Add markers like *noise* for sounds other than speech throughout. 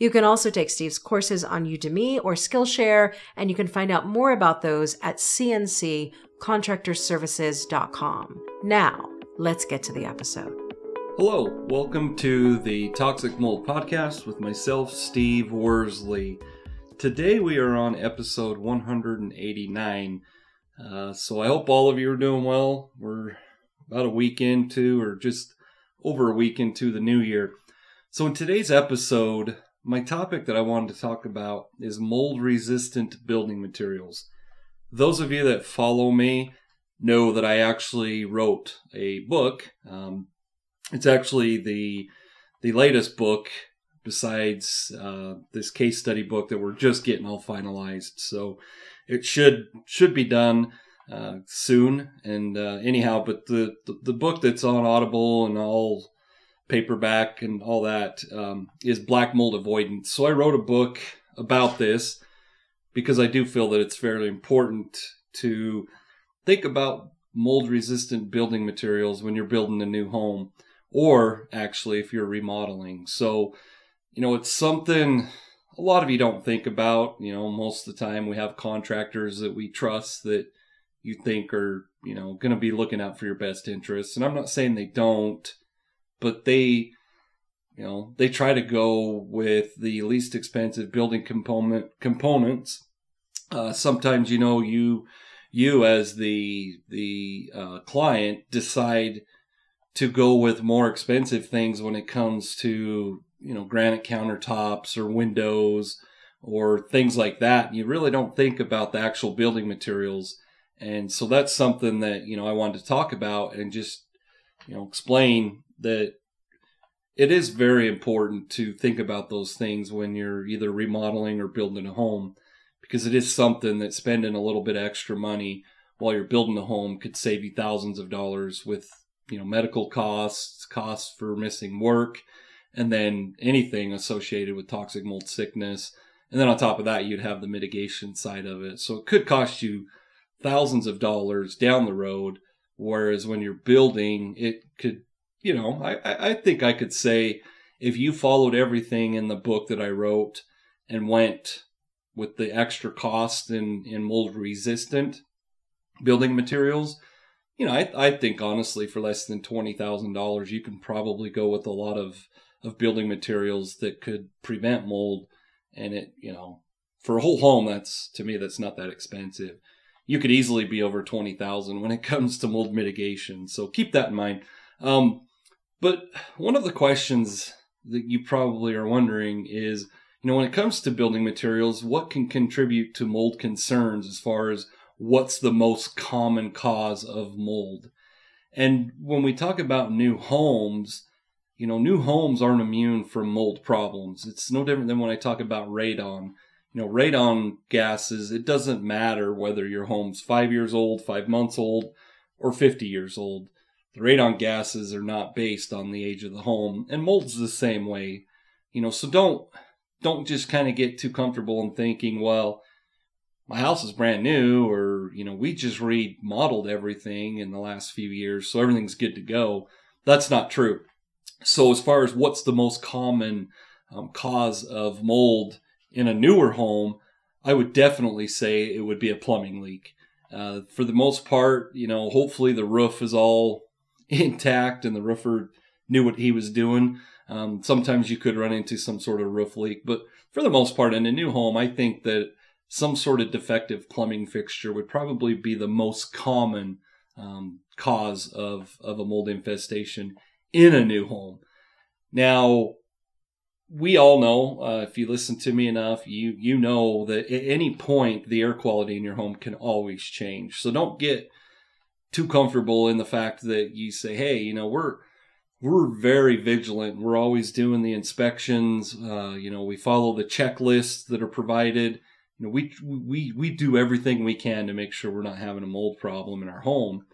You can also take Steve's courses on Udemy or Skillshare, and you can find out more about those at cnccontractorservices.com. Now, let's get to the episode. Hello, welcome to the Toxic Mold Podcast with myself, Steve Worsley. Today we are on episode 189. Uh, so I hope all of you are doing well. We're about a week into, or just over a week into the new year. So in today's episode, my topic that I wanted to talk about is mold resistant building materials. Those of you that follow me know that I actually wrote a book. Um, it's actually the the latest book besides uh, this case study book that we're just getting all finalized. So it should should be done uh, soon. And uh, anyhow, but the, the, the book that's on Audible and all paperback and all that um, is black mold avoidance. So I wrote a book about this because I do feel that it's fairly important to think about mold resistant building materials when you're building a new home or actually if you're remodeling. So, you know, it's something a lot of you don't think about. You know, most of the time we have contractors that we trust that you think are, you know, going to be looking out for your best interests. And I'm not saying they don't but they you know they try to go with the least expensive building component components. Uh, sometimes you know you you as the the uh, client decide to go with more expensive things when it comes to you know granite countertops or windows or things like that. You really don't think about the actual building materials. And so that's something that you know i wanted to talk about and just you know explain that it is very important to think about those things when you're either remodeling or building a home because it is something that spending a little bit extra money while you're building a home could save you thousands of dollars with you know medical costs costs for missing work and then anything associated with toxic mold sickness. And then on top of that you'd have the mitigation side of it. So it could cost you thousands of dollars down the road whereas when you're building it could you know, I, I think I could say if you followed everything in the book that I wrote and went with the extra cost in, in mold resistant building materials, you know, I, I think honestly for less than $20,000, you can probably go with a lot of, of building materials that could prevent mold. And it, you know, for a whole home, that's to me, that's not that expensive. You could easily be over 20,000 when it comes to mold mitigation. So keep that in mind. Um, but one of the questions that you probably are wondering is, you know, when it comes to building materials, what can contribute to mold concerns as far as what's the most common cause of mold? And when we talk about new homes, you know, new homes aren't immune from mold problems. It's no different than when I talk about radon. You know, radon gases, it doesn't matter whether your home's five years old, five months old, or 50 years old. The radon gases are not based on the age of the home, and mold's the same way. You know, so don't don't just kind of get too comfortable in thinking, well, my house is brand new, or you know, we just remodeled everything in the last few years, so everything's good to go. That's not true. So, as far as what's the most common um, cause of mold in a newer home, I would definitely say it would be a plumbing leak. Uh, for the most part, you know, hopefully the roof is all *laughs* intact and the roofer knew what he was doing. Um, sometimes you could run into some sort of roof leak, but for the most part, in a new home, I think that some sort of defective plumbing fixture would probably be the most common um, cause of, of a mold infestation in a new home. Now, we all know, uh, if you listen to me enough, you you know that at any point the air quality in your home can always change. So don't get too comfortable in the fact that you say, "Hey, you know, we're we're very vigilant. We're always doing the inspections. Uh, you know, we follow the checklists that are provided. You know, we we we do everything we can to make sure we're not having a mold problem in our home.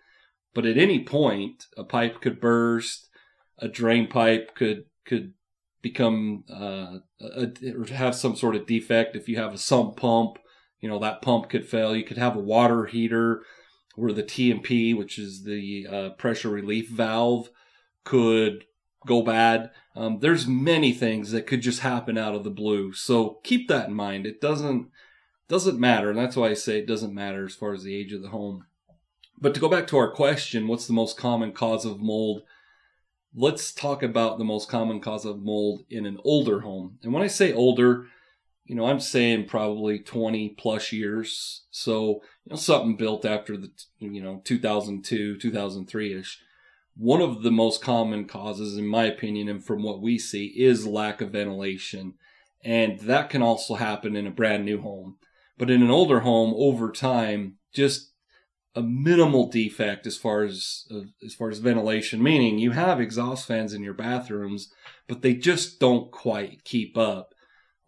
But at any point, a pipe could burst, a drain pipe could could become uh, a, have some sort of defect. If you have a sump pump, you know that pump could fail. You could have a water heater where the T&P, which is the uh, pressure relief valve, could go bad. Um, there's many things that could just happen out of the blue. So keep that in mind. It doesn't doesn't matter, and that's why I say it doesn't matter as far as the age of the home. But to go back to our question, what's the most common cause of mold? Let's talk about the most common cause of mold in an older home. And when I say older, you know, I'm saying probably 20 plus years. So, you know, something built after the, you know, 2002, 2003 ish. One of the most common causes, in my opinion, and from what we see, is lack of ventilation. And that can also happen in a brand new home. But in an older home, over time, just a minimal defect as far as uh, as far as ventilation meaning you have exhaust fans in your bathrooms but they just don't quite keep up.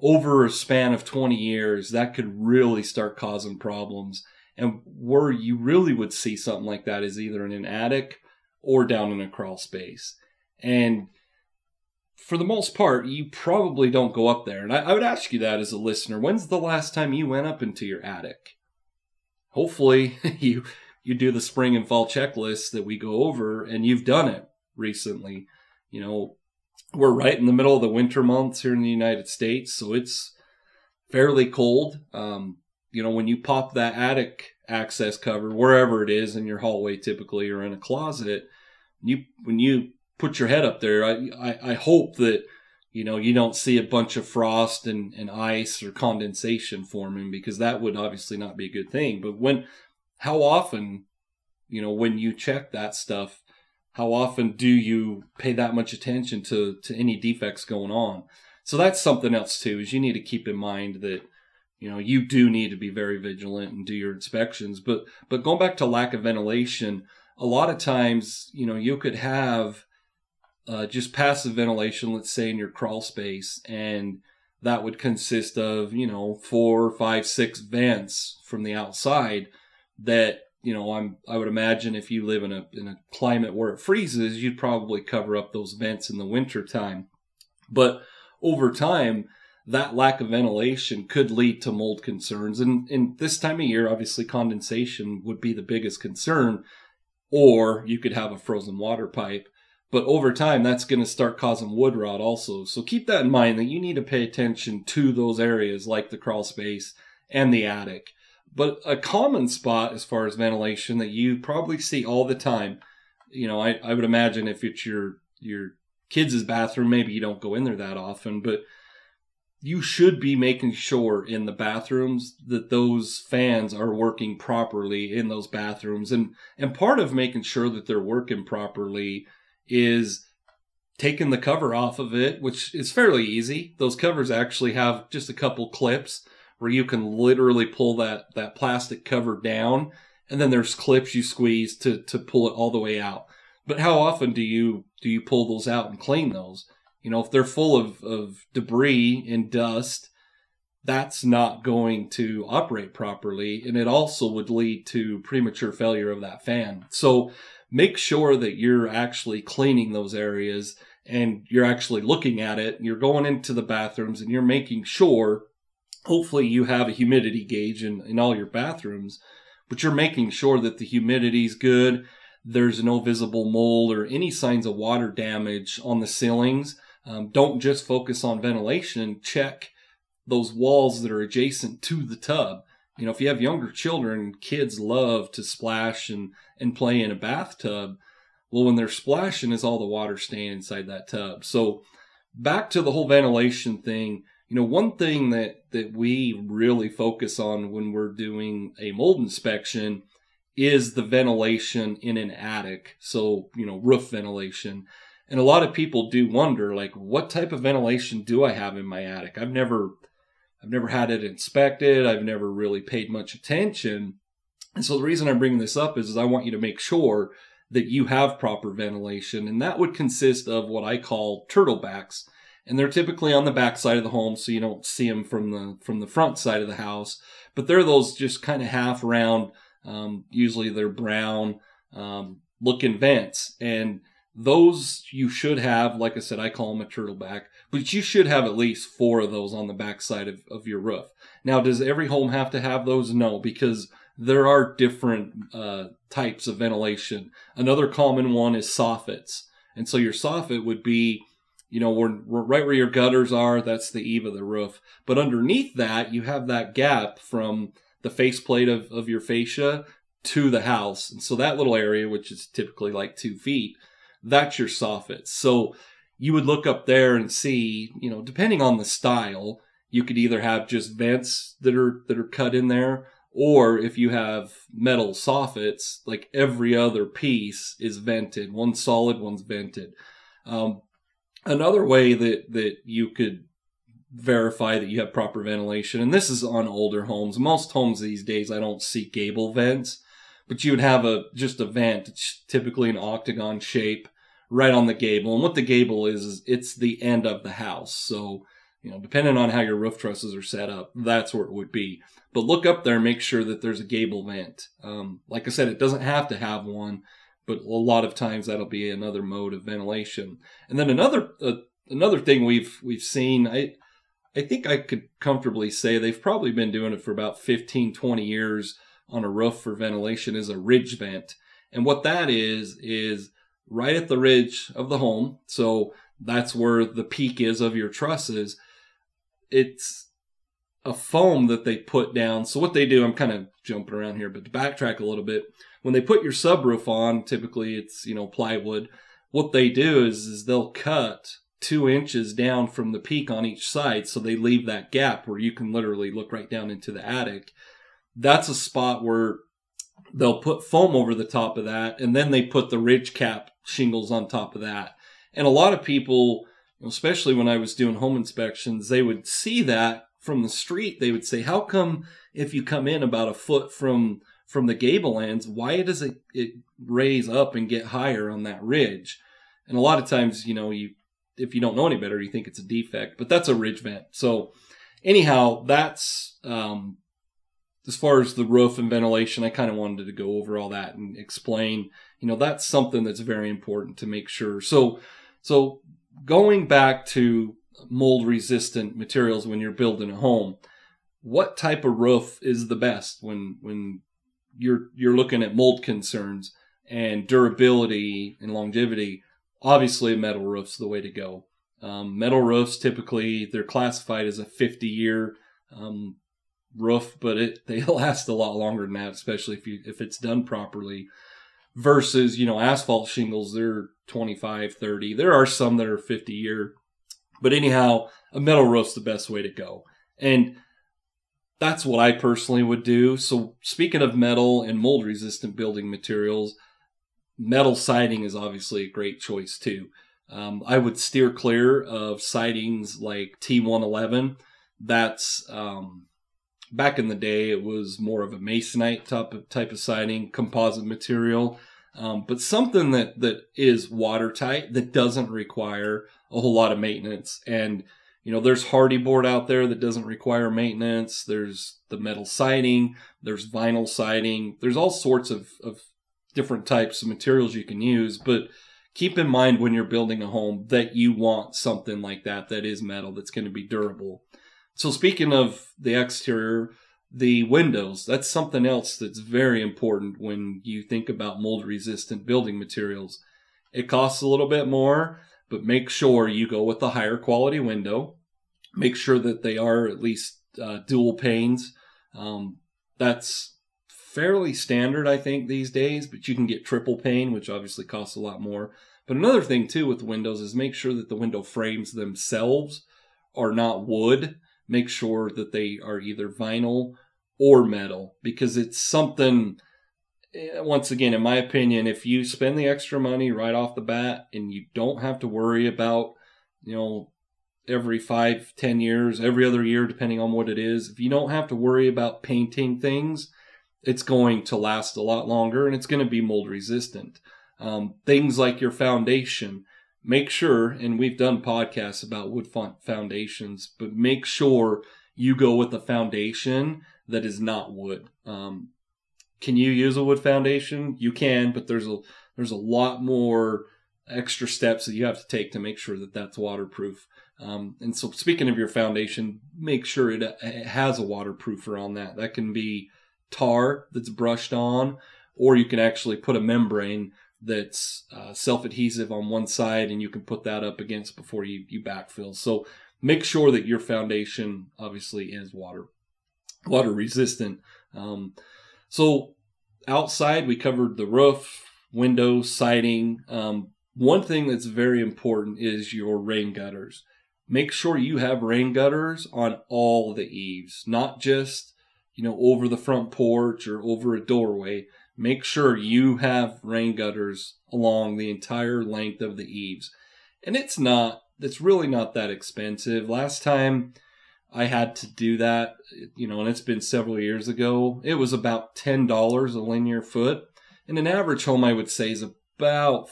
Over a span of 20 years that could really start causing problems. And where you really would see something like that is either in an attic or down in a crawl space. And for the most part you probably don't go up there. And I, I would ask you that as a listener. When's the last time you went up into your attic hopefully *laughs* you you do the spring and fall checklist that we go over and you've done it recently. You know we're right in the middle of the winter months here in the united states so it's fairly cold. Um, you know when you pop that attic access cover wherever it is in your hallway typically or in a closet you when you put your head up there i i, I hope that you know you don't see a bunch of frost and, and ice or condensation forming because that would obviously not be a good thing. But when how often you know when you check that stuff how often do you pay that much attention to to any defects going on? So that's something else too is you need to keep in mind that you know you do need to be very vigilant and do your inspections. But but going back to lack of ventilation a lot of times you know you could have uh, just passive ventilation, let's say in your crawl space, and that would consist of you know four, five, six vents from the outside. That you know, I'm I would imagine if you live in a in a climate where it freezes, you'd probably cover up those vents in the winter time. But over time, that lack of ventilation could lead to mold concerns. And in this time of year, obviously condensation would be the biggest concern. Or you could have a frozen water pipe but over time, that's going to start causing wood rot also. So keep that in mind that you need to pay attention to those areas like the crawl space and the attic. But a common spot as far as ventilation that you probably see all the time, you know, I, I would imagine if it's your your kids' bathroom, maybe you don't go in there that often, but you should be making sure in the bathrooms that those fans are working properly in those bathrooms. And and part of making sure that they're working properly is taking the cover off of it, which is fairly easy. Those covers actually have just a couple clips where you can literally pull that, that plastic cover down. And then there's clips you squeeze to, to pull it all the way out. But how often do you do you pull those out and clean those? You know, if they're full of, of debris and dust, that's not going to operate properly. And it also would lead to premature failure of that fan. So make sure that you're actually cleaning those areas and you're actually looking at it. You're going into the bathrooms and you're making sure, hopefully, you have a humidity gauge in, in all your bathrooms, but you're making sure that the humidity is good. There's no visible mold or any signs of water damage on the ceilings. Um, don't just focus on ventilation. Check those walls that are adjacent to the tub. You know, if you have younger children, kids love to splash and, and play in a bathtub. Well, when they're splashing, is all the water staying inside that tub. So back to the whole ventilation thing. You know, one thing that, that we really focus on when we're doing a mold inspection is the ventilation in an attic. So, you know, roof ventilation. And a lot of people do wonder, like, what type of ventilation do I have in my attic? I've never, I've never had it inspected. I've never really paid much attention. And so the reason I'm bringing this up is, is I want you to make sure that you have proper ventilation. And that would consist of what I call turtlebacks. And they're typically on the back side of the home, so you don't see them from the, from the front side of the house. But they're those just kind of half round, um, usually they're brown, um, looking vents. And those you should have, like I said, I call them a turtleback, but you should have at least four of those on the backside of, of your roof. Now, does every home have to have those? No, because there are different uh, types of ventilation. Another common one is soffits. And so your soffit would be, you know, where, right where your gutters are, that's the eave of the roof. But underneath that, you have that gap from the faceplate of, of your fascia to the house. And so that little area, which is typically like two feet, that's your soffit. So you would look up there and see, you know, depending on the style, you could either have just vents that are that are cut in there, or if you have metal soffits, like every other piece is vented. One solid, one's vented. Um, another way that that you could verify that you have proper ventilation, and this is on older homes. Most homes these days, I don't see gable vents, but you would have a just a vent, it's typically an octagon shape, right on the gable. And what the gable is, is it's the end of the house. So, you know, depending on how your roof trusses are set up, that's where it would be. But look up there and make sure that there's a gable vent. Um, like I said, it doesn't have to have one, but a lot of times that'll be another mode of ventilation. And then another uh, another thing we've we've seen, I I think I could comfortably say they've probably been doing it for about 15, 20 years on a roof for ventilation is a ridge vent. And what that is is right at the ridge of the home. So that's where the peak is of your trusses. It's a foam that they put down. So what they do, I'm kind of jumping around here, but to backtrack a little bit, when they put your subroof on, typically it's, you know, plywood. What they do is, is they'll cut two inches down from the peak on each side. So they leave that gap where you can literally look right down into the attic. That's a spot where they'll put foam over the top of that and then they put the ridge cap shingles on top of that. And a lot of people, especially when I was doing home inspections, they would see that from the street. They would say, how come if you come in about a foot from, from the gable ends, why does it, it raise up and get higher on that ridge? And a lot of times, you know, you, if you don't know any better, you think it's a defect, but that's a ridge vent. So anyhow, that's, um, as far as the roof and ventilation, I kind of wanted to go over all that and explain, you know, that's something that's very important to make sure. So, so going back to mold resistant materials when you're building a home, what type of roof is the best when, when you're, you're looking at mold concerns and durability and longevity? Obviously, metal roof's the way to go. Um, metal roofs typically they're classified as a 50 year um, roof, but it they *laughs* last a lot longer than that, especially if you if it's done properly. Versus, you know, asphalt shingles, they're 25, 30. There are some that are 50 year. But anyhow, a metal roof's the best way to go. And that's what I personally would do. So speaking of metal and mold resistant building materials, metal siding is obviously a great choice too. Um, I would steer clear of sidings like T111. That's um, back in the day, it was more of a masonite type of, type of siding, composite material. Um, but something that, that is watertight that doesn't require a whole lot of maintenance. And, you know, there's Hardie board out there that doesn't require maintenance. There's the metal siding. There's vinyl siding. There's all sorts of, of different types of materials you can use. But keep in mind when you're building a home that you want something like that that is metal that's going to be durable. So speaking of the exterior, the windows, that's something else that's very important when you think about mold resistant building materials. It costs a little bit more, but make sure you go with the higher quality window. Make sure that they are at least uh, dual panes. Um, that's fairly standard, I think, these days, but you can get triple pane, which obviously costs a lot more. But another thing too with windows is make sure that the window frames themselves are not wood. Make sure that they are either vinyl or metal because it's something eh, once again in my opinion if you spend the extra money right off the bat and you don't have to worry about you know every five ten years every other year depending on what it is if you don't have to worry about painting things it's going to last a lot longer and it's going to be mold resistant. Um, things like your foundation make sure and we've done podcasts about wood foundations but make sure you go with a foundation that is not wood. Um, can you use a wood foundation? You can, but there's a there's a lot more extra steps that you have to take to make sure that that's waterproof. Um, and so, speaking of your foundation, make sure it, it has a waterproofer on that. That can be tar that's brushed on, or you can actually put a membrane that's uh, self-adhesive on one side, and you can put that up against before you you backfill. So make sure that your foundation obviously is water water resistant. Um, so outside, we covered the roof, window siding. Um, one thing that's very important is your rain gutters. Make sure you have rain gutters on all the eaves, not just you know over the front porch or over a doorway. Make sure you have rain gutters along the entire length of the eaves. And it's not, it's really not that expensive. Last time I had to do that, you know, and it's been several years ago. It was about $10 a linear foot. And an average home, I would say, is about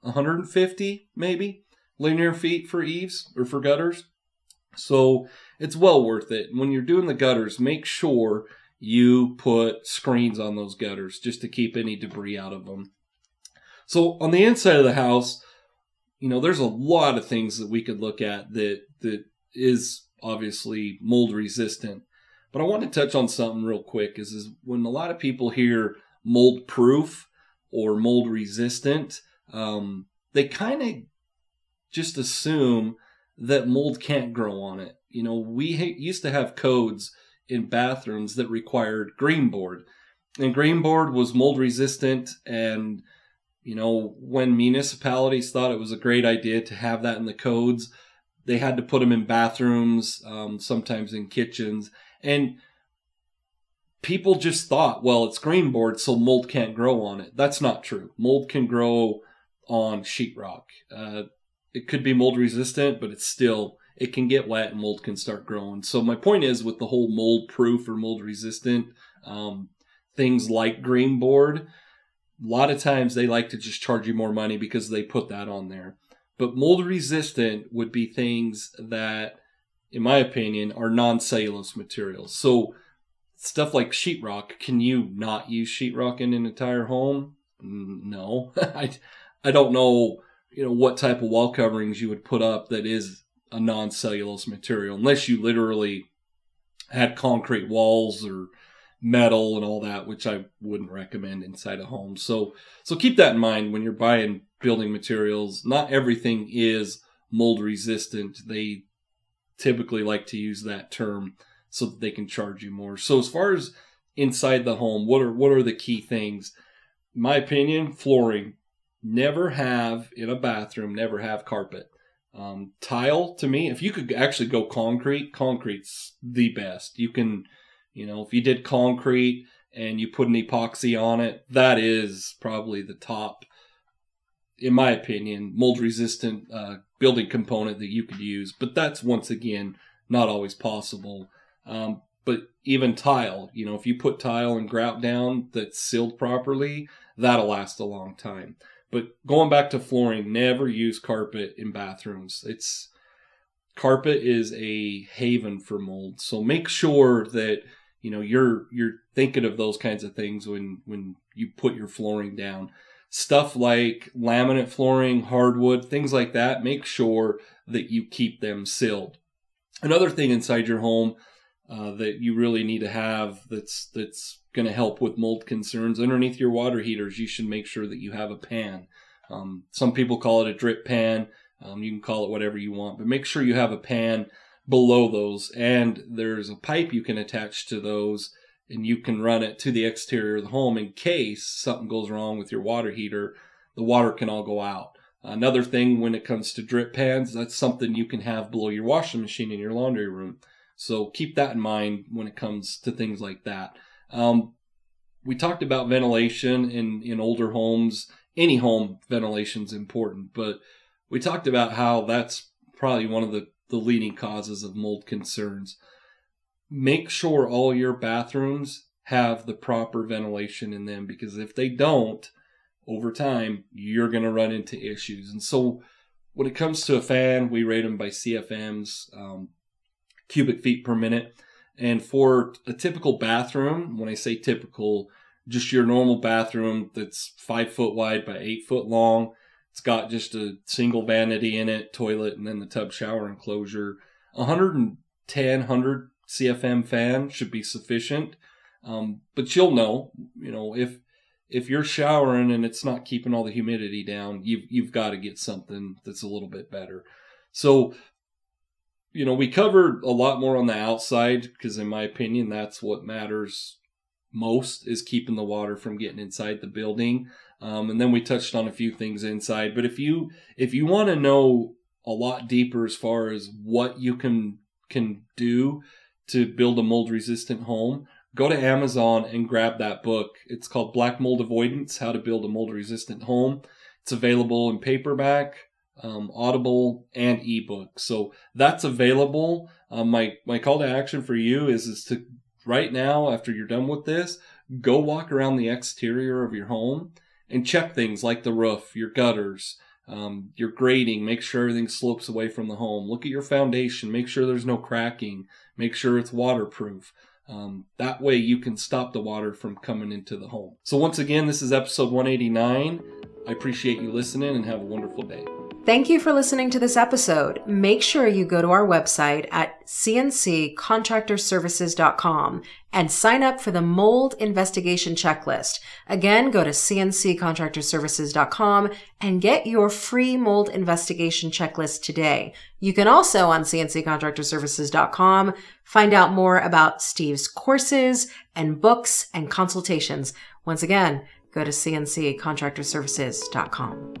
150 maybe linear feet for eaves or for gutters. So it's well worth it. When you're doing the gutters, make sure you put screens on those gutters just to keep any debris out of them. So on the inside of the house, you know, there's a lot of things that we could look at that that is obviously mold resistant. But I want to touch on something real quick is, is when a lot of people hear mold proof or mold resistant, um, they kind of just assume that mold can't grow on it. You know, we ha- used to have codes in bathrooms that required green board, and green board was mold resistant. And you know, when municipalities thought it was a great idea to have that in the codes, they had to put them in bathrooms, um, sometimes in kitchens, and people just thought, well, it's green board, so mold can't grow on it. That's not true. Mold can grow on sheetrock. Uh, it could be mold resistant, but it's still it can get wet and mold can start growing. So my point is with the whole mold proof or mold resistant um, things like green board, a lot of times they like to just charge you more money because they put that on there. But mold resistant would be things that, in my opinion, are non cellulose materials. So stuff like sheetrock, can you not use sheetrock in an entire home? No. *laughs* I, I don't know, you know, what type of wall coverings you would put up that is a non cellulose material, unless you literally had concrete walls or metal and all that, which I wouldn't recommend inside a home. So, so keep that in mind when you're buying building materials. Not everything is mold resistant. They typically like to use that term so that they can charge you more. So as far as inside the home, what are what are the key things? My opinion, flooring. Never have in a bathroom, never have carpet. Um, tile to me, if you could actually go concrete, concrete's the best. You can, you know, if you did concrete and you put an epoxy on it, that is probably the top in my opinion, mold resistant uh, building component that you could use. But that's once again not always possible. Um, but even tile, you know, if you put tile and grout down that's sealed properly, that'll last a long time. But going back to flooring, never use carpet in bathrooms. It's carpet is a haven for mold. So make sure that you know you're you're thinking of those kinds of things when when you put your flooring down. Stuff like laminate flooring, hardwood, things like that, make sure that you keep them sealed. Another thing inside your home uh, that you really need to have that's that's going to help with mold concerns underneath your water heaters. You should make sure that you have a pan. Um, some people call it a drip pan. Um, you can call it whatever you want, but make sure you have a pan below those, and there's a pipe you can attach to those, and you can run it to the exterior of the home in case something goes wrong with your water heater. The water can all go out. Another thing when it comes to drip pans, that's something you can have below your washing machine in your laundry room. So keep that in mind when it comes to things like that. Um, we talked about ventilation in, in older homes. Any home ventilation is important, but we talked about how that's probably one of the, the leading causes of mold concerns. Make sure all your bathrooms have the proper ventilation in them because if they don't, over time, you're going to run into issues. And so when it comes to a fan, we rate them by CFMs. Um, cubic feet per minute. And for a typical bathroom, when I say typical, just your normal bathroom that's five foot wide by eight foot long. It's got just a single vanity in it, toilet, and then the tub shower enclosure. 110, 100 CFM fan should be sufficient. Um, but you'll know, you know, if if you're showering and it's not keeping all the humidity down, you've you've got to get something that's a little bit better. So you know, we covered a lot more on the outside because, in my opinion, that's what matters most is keeping the water from getting inside the building. Um, and then we touched on a few things inside. But if you if you want to know a lot deeper as far as what you can can do to build a mold resistant home, go to Amazon and grab that book. It's called Black Mold Avoidance: How to Build a Mold Resistant Home. It's available in paperback, um, Audible, and ebook. So that's available. Um, my my call to action for you is is to right now after you're done with this, go walk around the exterior of your home and check things like the roof, your gutters, um, your grading. Make sure everything slopes away from the home. Look at your foundation. Make sure there's no cracking. Make sure it's waterproof. Um, that way you can stop the water from coming into the home. So once again, this is episode 189. I appreciate you listening and have a wonderful day. Thank you for listening to this episode. Make sure you go to our website at cnccontractorservices.com and sign up for the mold investigation checklist. Again, go to cnccontractorservices.com and get your free mold investigation checklist today. You can also on cnccontractorservices.com find out more about Steve's courses and books and consultations. Once again, go to cnccontractorservices.com.